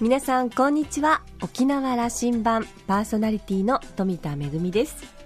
皆さんこんにちは。沖縄羅針盤パーソナリティの富田恵です。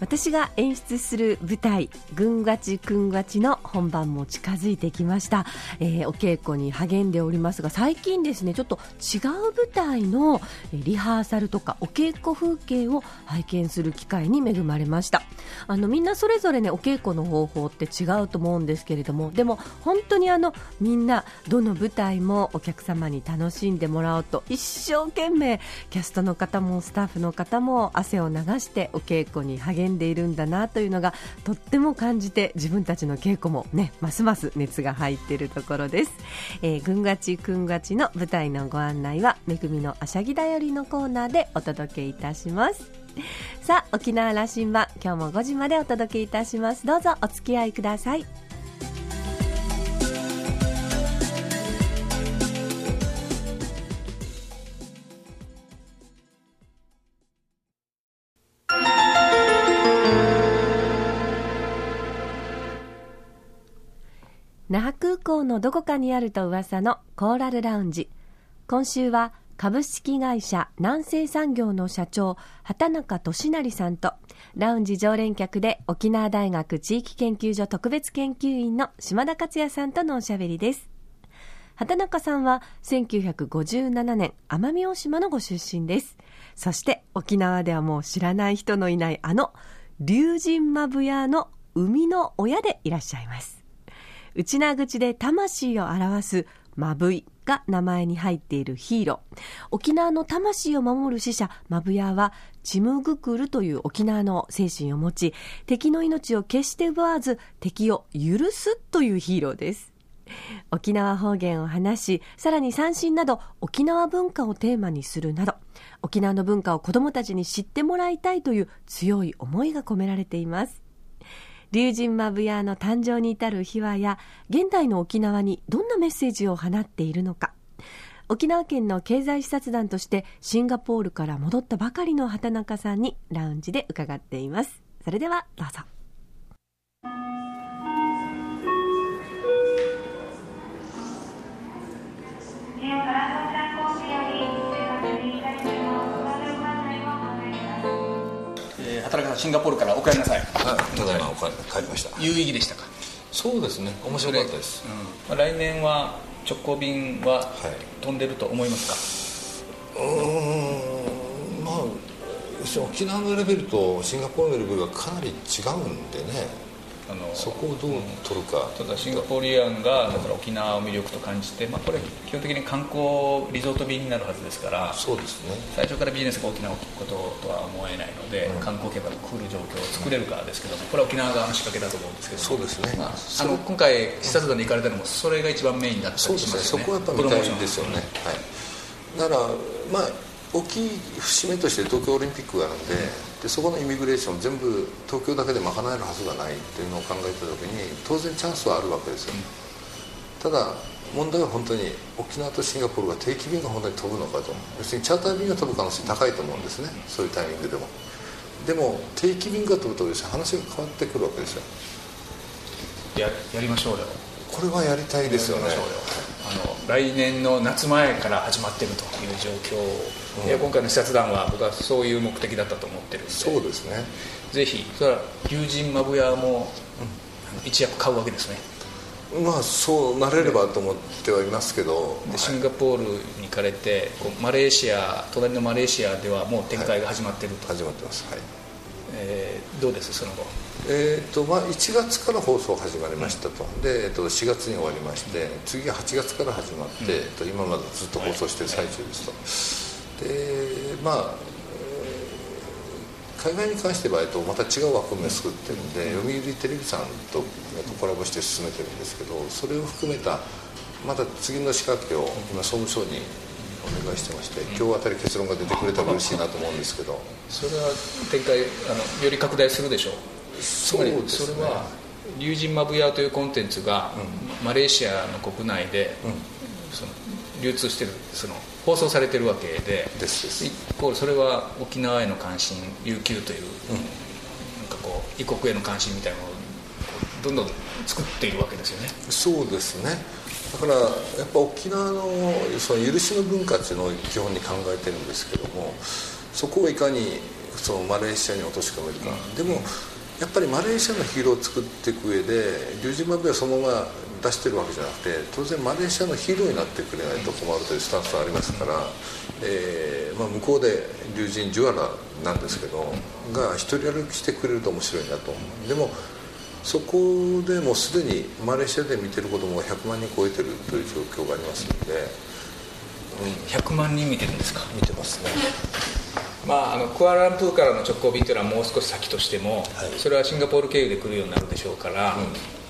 私が演出する舞台「ぐんがちくんがち」の本番も近づいてきました、えー、お稽古に励んでおりますが最近ですねちょっと違う舞台のリハーサルとかお稽古風景を拝見する機会に恵まれました。あのみんなそれぞれねお稽古の方法って違うと思うんですけれどもでも本当にあのみんなどの舞台もお客様に楽しんでもらおうと一生懸命キャストの方もスタッフの方も汗を流してお稽古に励んでんでいるんだなというのがとっても感じて自分たちの稽古もねますます熱が入っているところです、えー、ぐんがちくんがちの舞台のご案内はめぐみのあしゃぎだよりのコーナーでお届けいたします。さあ沖縄羅針盤今日も5時までお届けいたします。どうぞお付き合いください。那覇空港のどこかにあると噂のコーラルラウンジ。今週は株式会社南西産業の社長畑中俊成さんとラウンジ常連客で沖縄大学地域研究所特別研究員の島田克也さんとのおしゃべりです。畑中さんは1957年奄美大島のご出身です。そして沖縄ではもう知らない人のいないあの龍神マブヤの生みの親でいらっしゃいます。内縄口で魂を表すマブイが名前に入っているヒーロー。沖縄の魂を守る死者、マブヤは、チムグクルという沖縄の精神を持ち、敵の命を決して奪わず、敵を許すというヒーローです。沖縄方言を話し、さらに三振など沖縄文化をテーマにするなど、沖縄の文化を子供たちに知ってもらいたいという強い思いが込められています。龍神マブヤの誕生に至る秘話や現代の沖縄にどんなメッセージを放っているのか。沖縄県の経済視察団としてシンガポールから戻ったばかりの畑中さんにラウンジで伺っています。それではどうぞ。シンガポールからお帰りなさい。はいただいま帰りました。有意義でしたか？そうですね。面白かったです、うん、来年は直行便は飛んでると思いますか、はい、うんまあ沖縄のレベルとシンガポールのレベルがかなり違うんでねあのそこをどう取るか、ただシンガポリアンがだから沖縄を魅力と感じて、まあ、これ基本的に観光リゾート便になるはずですからそうですね。最初からビジネスが沖縄を聞くこととは思えないので、うん、観光客が来る状況を作れるかですけどもこれは沖縄側の仕掛けだと思うんですけどそうですね、まあ、あの今回視察団に行かれたのもそれが一番メインだったりしますよね。そうですね。そこはやっぱ見たいですよね、はい、だからまあ大きい節目として東京オリンピックがあるんででそこのイミグレーション全部東京だけで賄えるはずがないっていうのを考えた時に当然チャンスはあるわけですよ、ただ問題は本当に沖縄とシンガポールが定期便が本当に飛ぶのかと。要するにチャーター便が飛ぶ可能性高いと思うんですね。そういうタイミングでも。でも定期便が飛ぶとです話が変わってくるわけですよ。ややりましょうよ。これはやりたいですよね。あの来年の夏前から始まってるという状況、うん、今回の視察団は僕はそういう目的だったと思ってるんでそうですね。ぜひそれは龍神マブヤも一役買うわけですね。まあそうなれればと思ってはいますけどでシンガポールに行かれてこうマレーシア隣のマレーシアではもう展開が始まってると、はい、始まってます。はいえー、どうですその後？えーとまあ、1月から放送始まりましたと、うん、で、えー、と4月に終わりまして次が8月から始まって、うん、えー、と今までずっと放送してる最中ですと、でまあ海外に関しては、えっと、また違う枠目を作ってるんで、うん、読売テレビさんとコラボして進めてるんですけどそれを含めたまた次の仕掛けを今総務省にお願いしてまして今日あたり結論が出てくれたら嬉しいなと思うんですけど。それは展開あのより拡大するでしょう。そうです、ね、それは龍神マブヤというコンテンツが、うん、マレーシアの国内で、うん、その流通してるその放送されてるわけで一方それは沖縄への関心琉球という、うん、なんかこう異国への関心みたいなのをどんどん作っているわけですよね。そうですね。だからやっぱ沖縄のその許しの文化っていうのを基本に考えてるんですけどもそこをいかにそのマレーシアに落とし込めるか、うん、でもやっぱりマレーシアのヒーローを作っていく上で龍神マブはそのまま出してるわけじゃなくて当然マレーシアのヒーローになってくれないと困るというスタンスはありますから、えーまあ、向こうで龍神ジュアラなんですけどが一人歩きしてくれると面白いなと。でもそこでもうすでにマレーシアで見てる子供が100万人超えてるという状況がありますので、うん、100万人見てるんですか？見てますね。まあ、あのクアランプーからの直行便というのはもう少し先としても、はい、それはシンガポール経由で来るようになるでしょうから、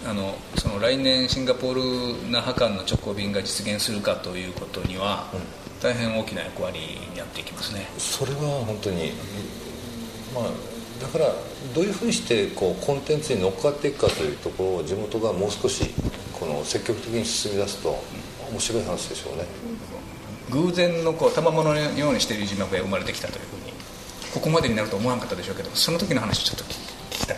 うん、あのその来年シンガポール那覇間の直行便が実現するかということには、うん、大変大きな役割になっていきますね。それは本当に、まあ、だからどういうふうにしてこうコンテンツに乗っかっていくかというところを地元がもう少しこの積極的に進み出すと面白い話でしょうね、偶然のこう賜物のようにしている島が生まれてきたというふうにここまでになると思わなかったでしょうけどその時の話ちょっと聞きたい。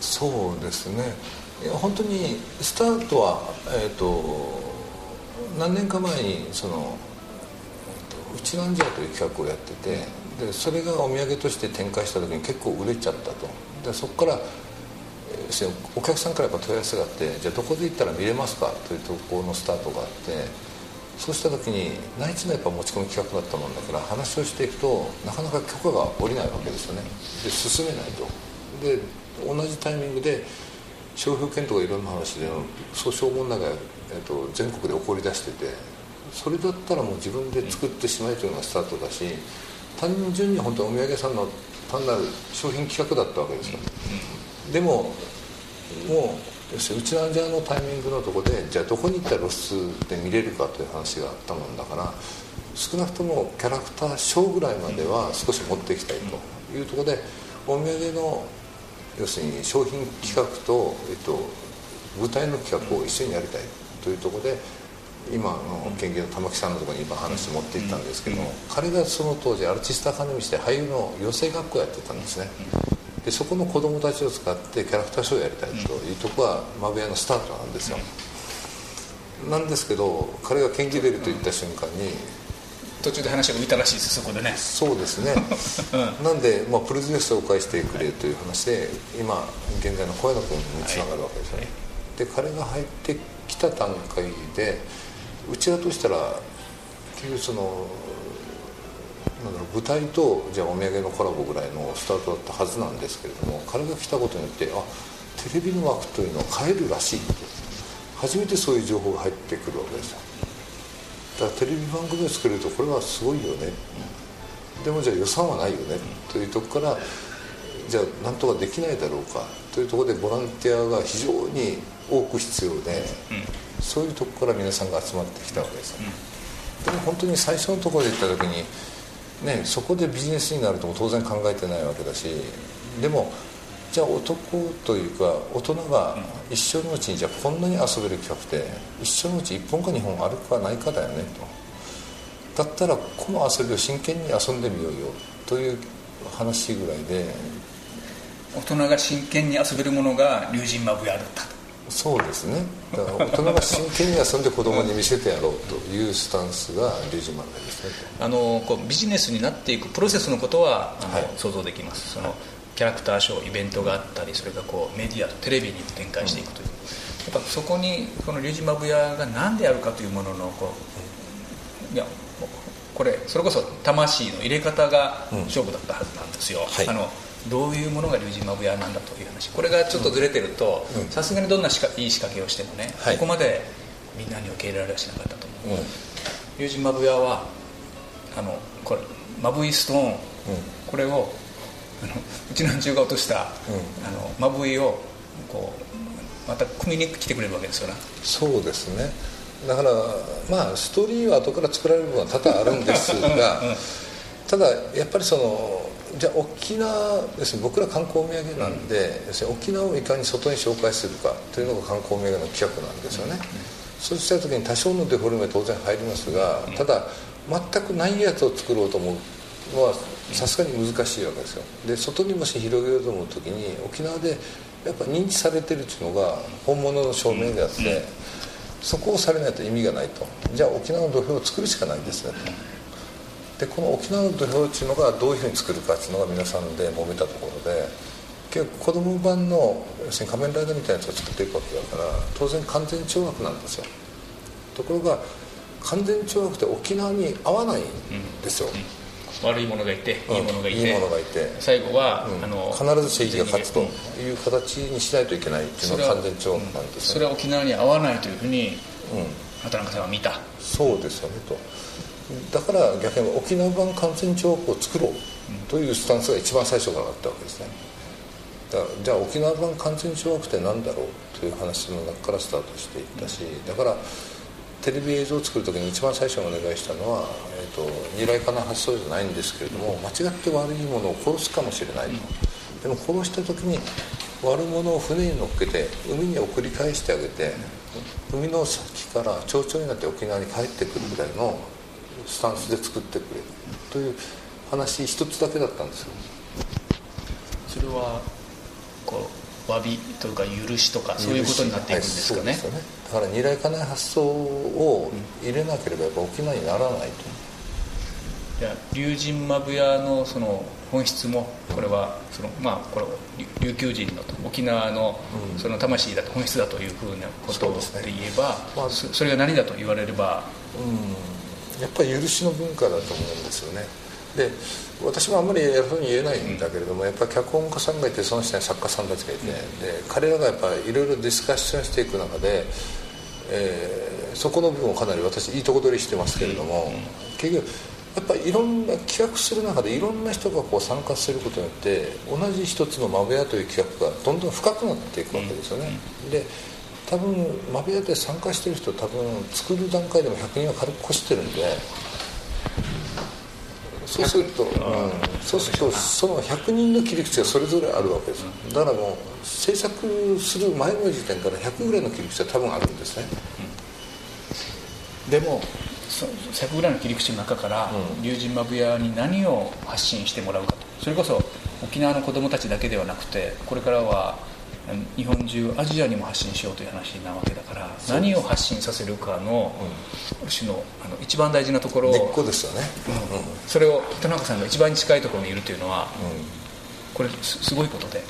そうですね。いや本当にスタートは、えーと、何年か前にその「うちなんじゃ」という企画をやっててでそれがお土産として展開した時に結構売れちゃったと。でそこからお客さんからやっぱ問い合わせがあってじゃあどこで行ったら見れますかというところのスタートがあってそうした時に内地のやっぱ持ち込み企画だったもんだから話をしていくとなかなか許可が下りないわけですよね。で進めないと。で同じタイミングで商標権とかいろんな話で訴訟問題が、えっと、全国で起こりだしててそれだったらもう自分で作ってしまえというのがスタートだし単純に本当お土産さんの単なる商品企画だったわけですよ。でももう要するにうちのアジアのタイミングのとこでじゃあどこに行ったら露出で見れるかという話があったもんだから少なくともキャラクターショーぐらいまでは少し持っていきたいというところでお土産の要するに商品企画と、えっと、舞台の企画を一緒にやりたいというところで今の研究の玉木さんのところに今話持っていったんですけども、彼がその当時アルティストアカデミーして俳優の養成学校やってたんですね。でそこの子供たちを使ってキャラクターショーをやりたいというところはマブヤのスタートなんですよ。なんですけど彼が研究出ると言った瞬間に途中で話が浮いたらしいですそこでね。そうですね、うん、なんで、まあ、プロデュースを介してくれという話で今現在の小山君につながるわけですよね、はい、で彼が入ってきた段階でうちらとしたら結局そのなんだろう舞台とじゃあお土産のコラボぐらいのスタートだったはずなんですけれども彼が来たことによってあテレビの枠というのは変えるらしいと初めてそういう情報が入ってくるわけですよ。だからテレビ番組を作れるとこれはすごいよね。でもじゃあ予算はないよね。というとこからじゃあなんとかできないだろうか。というところでボランティアが非常に多く必要で、そういうとこから皆さんが集まってきたわけです、でも本当に最初のところで行った時にね、そこでビジネスになるとも当然考えてないわけだしでもじゃあ男というか大人が一生のうちにじゃあこんなに遊べる企画って一生のうち1本か2本あるかないかだよねと。だったらこの遊びを真剣に遊んでみようよという話ぐらいで。大人が真剣に遊べるものが龍神マブヤだったと。そうですね。だから大人が真剣に遊んで子供に見せてやろうというスタンスがリジマンですね。あのこうビジネスになっていくプロセスのことはあの、はい、想像できます。そのキャラクターショーイベントがあったりそれがこうメディアとテレビに展開していくという、うん、やっぱそこにこのリュウジマブヤが何であるかというもののこういやこれそれこそ魂の入れ方が勝負だったはずなんですよ、うん。はい、あのどういうものが龍神マブヤなんだという話。これがちょっとずれてるとさすがにどんないい仕掛けをしてもね、はい、ここまでみんなに受け入れられはしなかったと思う、龍神マブヤはあのこれマブイストーン、うん、これをあのうちの中が落とした、うん、あのマブイをこうまた組みに来てくれるわけですよねそうですね。だからまあストーリーは後から作られる部分は多々あるんですが、うん、ただやっぱりそのじゃあ沖縄ですね僕ら観光土産なんで、うん、沖縄をいかに外に紹介するかというのが観光土産の企画なんですよね、うん、そうした時に多少のデフォルメ当然入りますが、ただ全くないやつを作ろうと思っはさすがに難しいわけですよ。で外にもし広げようと思う時に沖縄でやっぱ認知されてるっていうのが本物の証明であって、そこをされないと意味がないと。じゃあ沖縄の土俵を作るしかないんですねでこの沖縄の土俵っていうのがどういうふうに作るかっていうのが皆さんで揉めたところで結構子供版の要するに仮面ライダーみたいなやつを作っていくわけだから当然完全懲悪なんですよ。ところが完全懲悪って沖縄に合わないんですよ、うんうん悪いものがいていいものがいて,、いいものがいて。最後は、あの必ず正義が勝つという形にしないといけないっていうのは完全懲悪なんです、ね、それは沖縄に合わないというふうに、うん、畑中さんは見た。そうですよねとだから逆に沖縄版完全懲悪を作ろうというスタンスが一番最初からあったわけですね。じゃあ沖縄版完全懲悪って何だろうという話の中からスタートしていったしだからテレビ映像を作る時に一番最初にお願いしたのは、えーと、二来化の発想じゃないんですけれども間違って悪いものを殺すかもしれないと、でも殺した時に悪者を船に乗っけて海に送り返してあげて海の先から蝶々になって沖縄に帰ってくるぐらいのスタンスで作ってくれという話一つだけだったんですよ。それはこう詫びというか許しとかそういうことになっていくんですかね。はい、ね。だから二来家内発想を入れなければやっぱ沖縄にならないと。じゃあ龍神マブヤのその本質もこれはそのまあこれ琉球人の沖縄のその魂だと本質だというふうなことで言えば、まあ、それが何だと言われれば、うん、やっぱり許しの文化だと思うんですよね。で私もあんまり偉そうに言えないんだけれどもやっぱり脚本家さんがいてその下に作家さんたちがいて、で彼らがやっぱりいろいろディスカッションしていく中で、えー、そこの部分をかなり私いいとこ取りしてますけれども、結局やっぱりいろんな企画する中でいろんな人がこう参加することによって同じ一つのマブヤという企画がどんどん深くなっていくわけですよね、で多分マブヤで参加してる人多分作る段階でも100人は軽く越してるんで。そうすると、うん、そうするとその100人の切り口がそれぞれあるわけです。だからもう制作する前の時点から100ぐらいの切り口は多分あるんですね、うん、でも100ぐらいの切り口の中から龍神マブヤに何を発信してもらうかと。それこそ沖縄の子供たちだけではなくてこれからは日本中アジアにも発信しようという話なわけだから何を発信させるかの、うん、種のあの一番大事なところ根っこですよね、うん、それを田中さんが一番近いところにいるというのは、これすごいことで。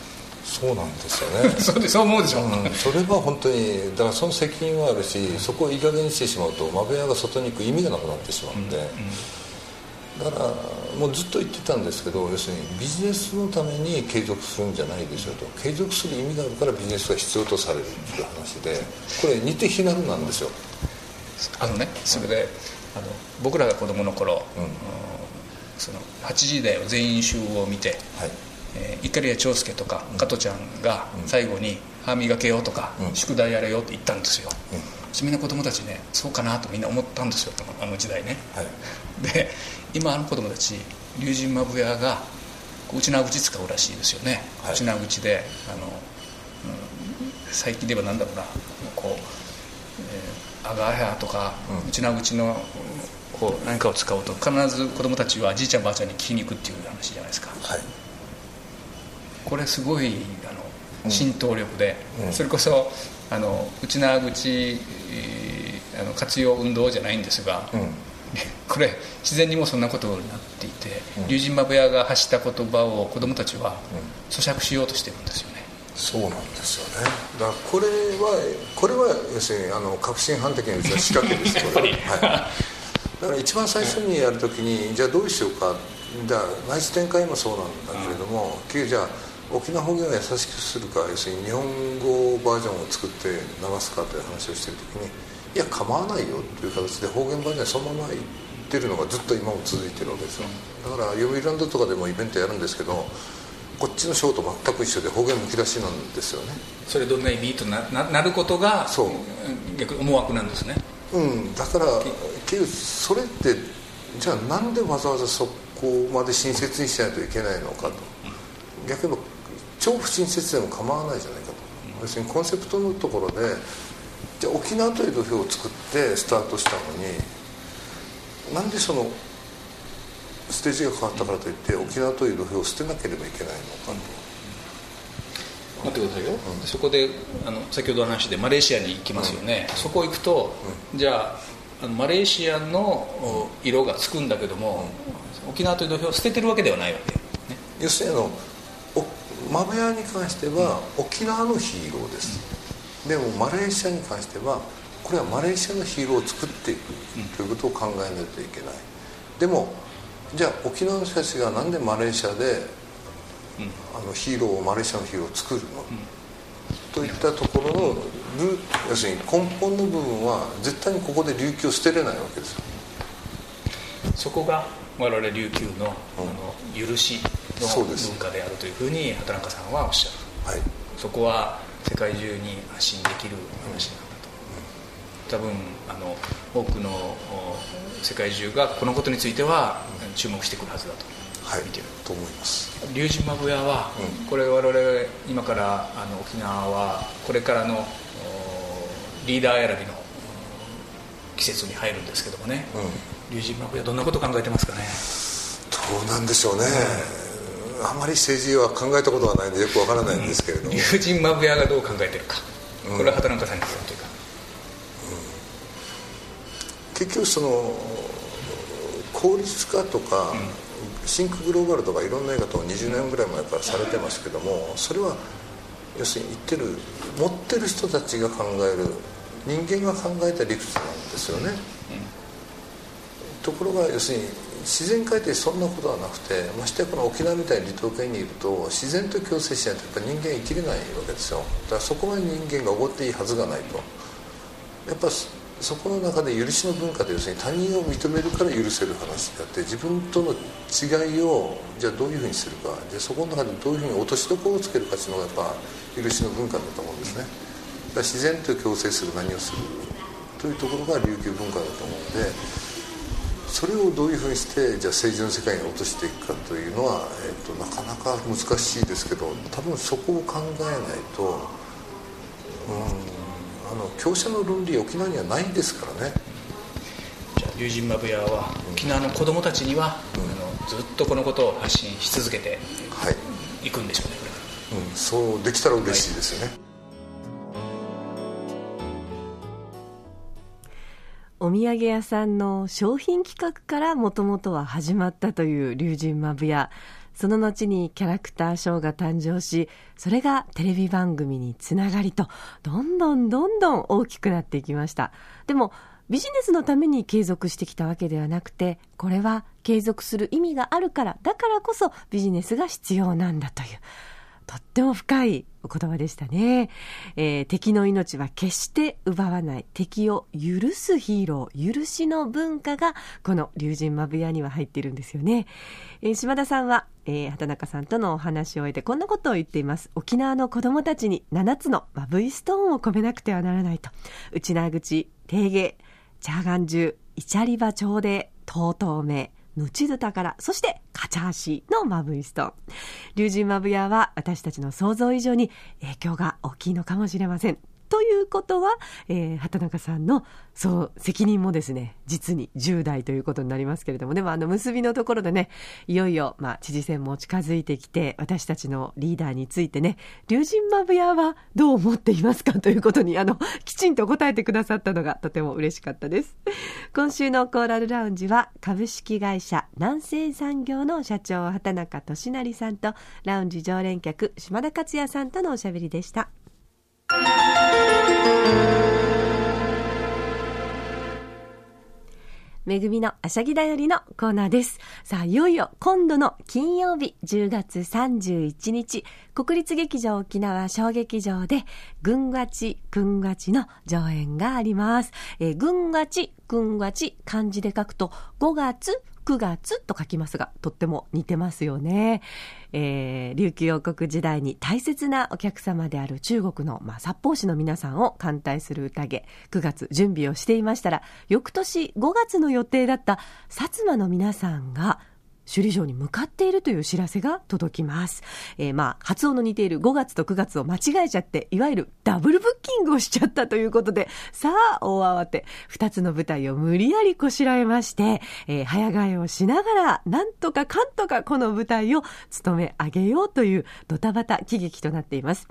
そうなんですよね。そうでそう思うでしょ、うん、それは本当にだからその責任はあるしそこをいい加減にしてしまうとマベヤが外に行く意味がなくなってしまうんで、だからもうずっと言ってたんですけど要するにビジネスのために継続するんじゃないでしょうと。継続する意味があるからビジネスが必要とされるっていう話でこれ似て非なるなんですよ。あのねそれで、あの僕らが子供の頃、うん、その8時台を全員集を見て、はい。えー、碇谷長介とか加トちゃんが最後に「歯磨けよ」とか、うん、宿題やれよ」って言ったんですよ、うんみんな子供たちねそうかなとみんな思ったんですよあの時代ね、はい、で今あの子供たち龍神マブヤが内縄口使うらしいですよね、はい、内縄口であの、うん、最近では何だろうなこう、えー、アガーヤとか、うん、内縄口のこう何かを使うと必ず子供たちはじいちゃんばあちゃんに聞きに行くっていう話じゃないですか、はい、これすごいあの浸透力で、うん、それこそあの内縄口あの活用運動じゃないんですが、うん、これ自然にもそんなことになっていて、うん、龍神馬部屋が発した言葉を子どもたちは咀嚼しようとしてるんですよね、そうなんですよね。だからこれはこれは要するにあの革新犯的にうちは仕掛けですこれは、はい、だから一番最初にやるときにじゃあどうしようか。じゃあ内地展開もそうなんだけれども、うん、じゃあ沖縄方言を優しくするか要するに日本語バージョンを作って流すかという話をしてる時にいや構わないよという形で方言バージョンそのまま言ってるのがずっと今も続いてるわけですよ。だから読売ランドとかでもイベントやるんですけどこっちのショーと全く一緒で方言むき出しなんですよね。それどんな意味とななることがそう。逆思惑なんですね。うん。だから結局それってじゃあなんでわざわざそこまで親切にしないといけないのかと。逆に超不親切でも構わないじゃないかと。要するにコンセプトのところでじゃあ沖縄という土俵を作ってスタートしたのになんでそのステージが変わったからといって沖縄という土俵を捨てなければいけないのかと。待ってくださいよ、うん、そこであの先ほどの話でマレーシアに行きますよね、うん、そこ行くと、うん、じゃああのマレーシアの色がつくんだけども、沖縄という土俵を捨ててるわけではないわけ、ね、要するにあのマブヤに関しては沖縄のヒーローです、でもマレーシアに関してはこれはマレーシアのヒーローを作っていくということを考えないといけない。でもじゃあ沖縄の人たちが何でマレーシアで、あのヒーローをマレーシアのヒーローを作るの、といったところの要するに根本の部分は絶対にここで琉球を捨てれないわけですよ。そこが我々琉球の,、あの許しの文化であるというふうに畑中さんはおっしゃる、はい、そこは世界中に発信できる話なんだと、多分あの多くの世界中がこのことについては注目してくるはずだとはい、見てる。と思います。龍神マブヤは、うん、これ我々今からあの沖縄はこれからのリーダー選びの季節に入るんですけどもね、龍神マブヤどんなこと考えてますかね？どうなんでしょうね、あまり政治は考えたことがないんでよくわからないんですけれども、龍神マブヤがどう考えてるか、これは畑中さんに聞くというか、結局その効率化とか、シンクグローバルとかいろんな映画と20年ぐらい前からされてますけどもそれは要するに言ってる持ってる人たちが考える人間が考えた理屈なんですよね、ところが要するに自然界ってそんなことはなくてましてやこの沖縄みたいに離島圏にいると自然と共生しないとやっぱ人間生きれないわけですよ。だからそこまで人間がおごっていいはずがないと。やっぱそこの中で許しの文化で要するに他人を認めるから許せる話であって自分との違いをじゃあどういうふうにするか。でそこの中でどういうふうに落としどころをつけるかっていうのがやっぱ許しの文化だと思うんですね。だから自然と共生する何をするというところが琉球文化だと思うのでそれをどういうふうにしてじゃあ政治の世界に落としていくかというのは、えーと、なかなか難しいですけど多分そこを考えないとうんあの強者の論理沖縄にはないんですからね。じゃあ龍神マブヤは沖縄の子供たちには、うん、あのずっとこのことを発信し続けてい。くんでしょうね、はい、うん、そうできたら嬉しいですよね、はいお土産屋さんの商品企画からもともとは始まったという龍神マブヤその後にキャラクターショーが誕生しそれがテレビ番組につながりとどんどんどんどん大きくなっていきました。でもビジネスのために継続してきたわけではなくてこれは継続する意味があるからだからこそビジネスが必要なんだという。とっても深いお言葉でしたね、えー、敵の命は決して奪わない。敵を許すヒーロー許しの文化がこの龍神マブヤには入っているんですよね、えー、島田さんは、えー、畑中さんとのお話を終えてこんなことを言っています。沖縄の子供たちに7つのマブイストーンを込めなくてはならないと。内縄口定芸チャーガンジュイチャリバ朝礼とうとう名ぬちずたから、そしてカチャーシのマブイストン。龍神マブヤは私たちの想像以上に影響が大きいのかもしれません。ということは、えー、畑中さんのそう責任もですね実に10代ということになりますけれどもでもあの結びのところでねいよいよ、まあ、知事選も近づいてきて私たちのリーダーについてね龍神マブヤはどう思っていますかということにあのきちんと答えてくださったのがとても嬉しかったです今週のコーラルラウンジは株式会社南西産業の社長畑中俊成さんとラウンジ常連客島田克也さんとのおしゃべりでした。めぐみのあしゃぎだよりのコーナーです。さあ、いよいよ今度の金曜日10月31日、国立劇場沖縄小劇場で、軍がち、軍がちの上演があります。えー、軍がち、軍がち、漢字で書くと5月9月と書きますが、とっても似てますよね。えー、琉球王国時代に大切なお客様である中国の、まあ、札幌市の皆さんを歓待する宴、9月準備をしていましたら、翌年5月の予定だった薩摩の皆さんが、首里城に向かっているという知らせが届きます。えー、まあ、発音の似ている5月と9月を間違えちゃって、いわゆるダブルブッキングをしちゃったということで、さあ、大慌て。2つの舞台を無理やりこしらえまして、えー、早替えをしながら、なんとかかんとかこの舞台を務め上げようというドタバタ喜劇となっています。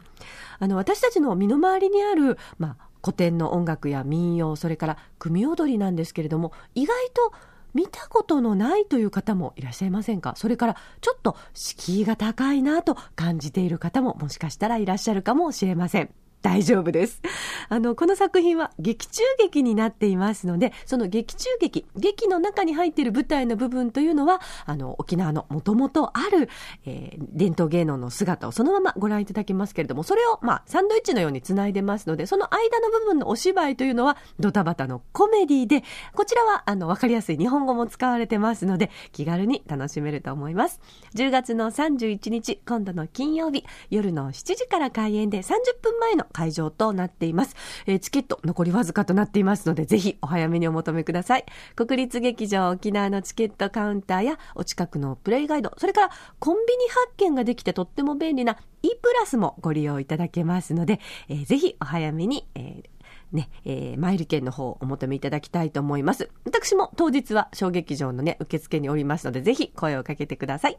あの、私たちの身の回りにある、まあ、古典の音楽や民謡、それから組踊りなんですけれども、意外と見たことのないという方もいらっしゃいませんか？それからちょっと敷居が高いなと感じている方ももしかしたらいらっしゃるかもしれません。大丈夫です。あの、この作品は劇中劇になっていますので、その劇中劇、劇の中に入っている舞台の部分というのは、あの、沖縄のもともとある、えー、伝統芸能の姿をそのままご覧いただきますけれども、それを、まあ、サンドイッチのようにつないでますので、その間の部分のお芝居というのは、ドタバタのコメディで、こちらは、あの、わかりやすい日本語も使われてますので、気軽に楽しめると思います。10月の31日、今度の金曜日、夜の7時から開演で30分前の会場となっています。えー、チケット残りわずかとなっていますので、ぜひお早めにお求めください。国立劇場沖縄のチケットカウンターやお近くのプレイガイド、それからコンビニ発券ができてとっても便利な E プラスもご利用いただけますので、えー、ぜひお早めに、えーね、えー、マイル券の方をお求めいただきたいと思います。私も当日は小劇場のね、受付におりますので、ぜひ声をかけてください。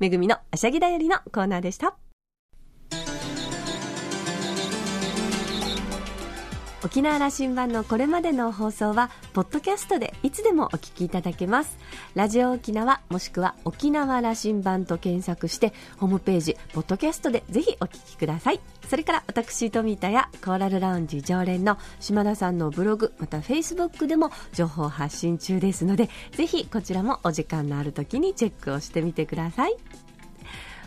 めぐみのあしゃぎだよりのコーナーでした。沖縄羅針盤のこれまでの放送はポッドキャストでいつでもお聞きいただけます。ラジオ沖縄もしくは沖縄羅針盤と検索してホームページポッドキャストでぜひお聞きください。それから私富田やコーラルラウンジ常連の島田さんのブログまたフェイスブックでも情報発信中ですのでぜひこちらもお時間のある時にチェックをしてみてください。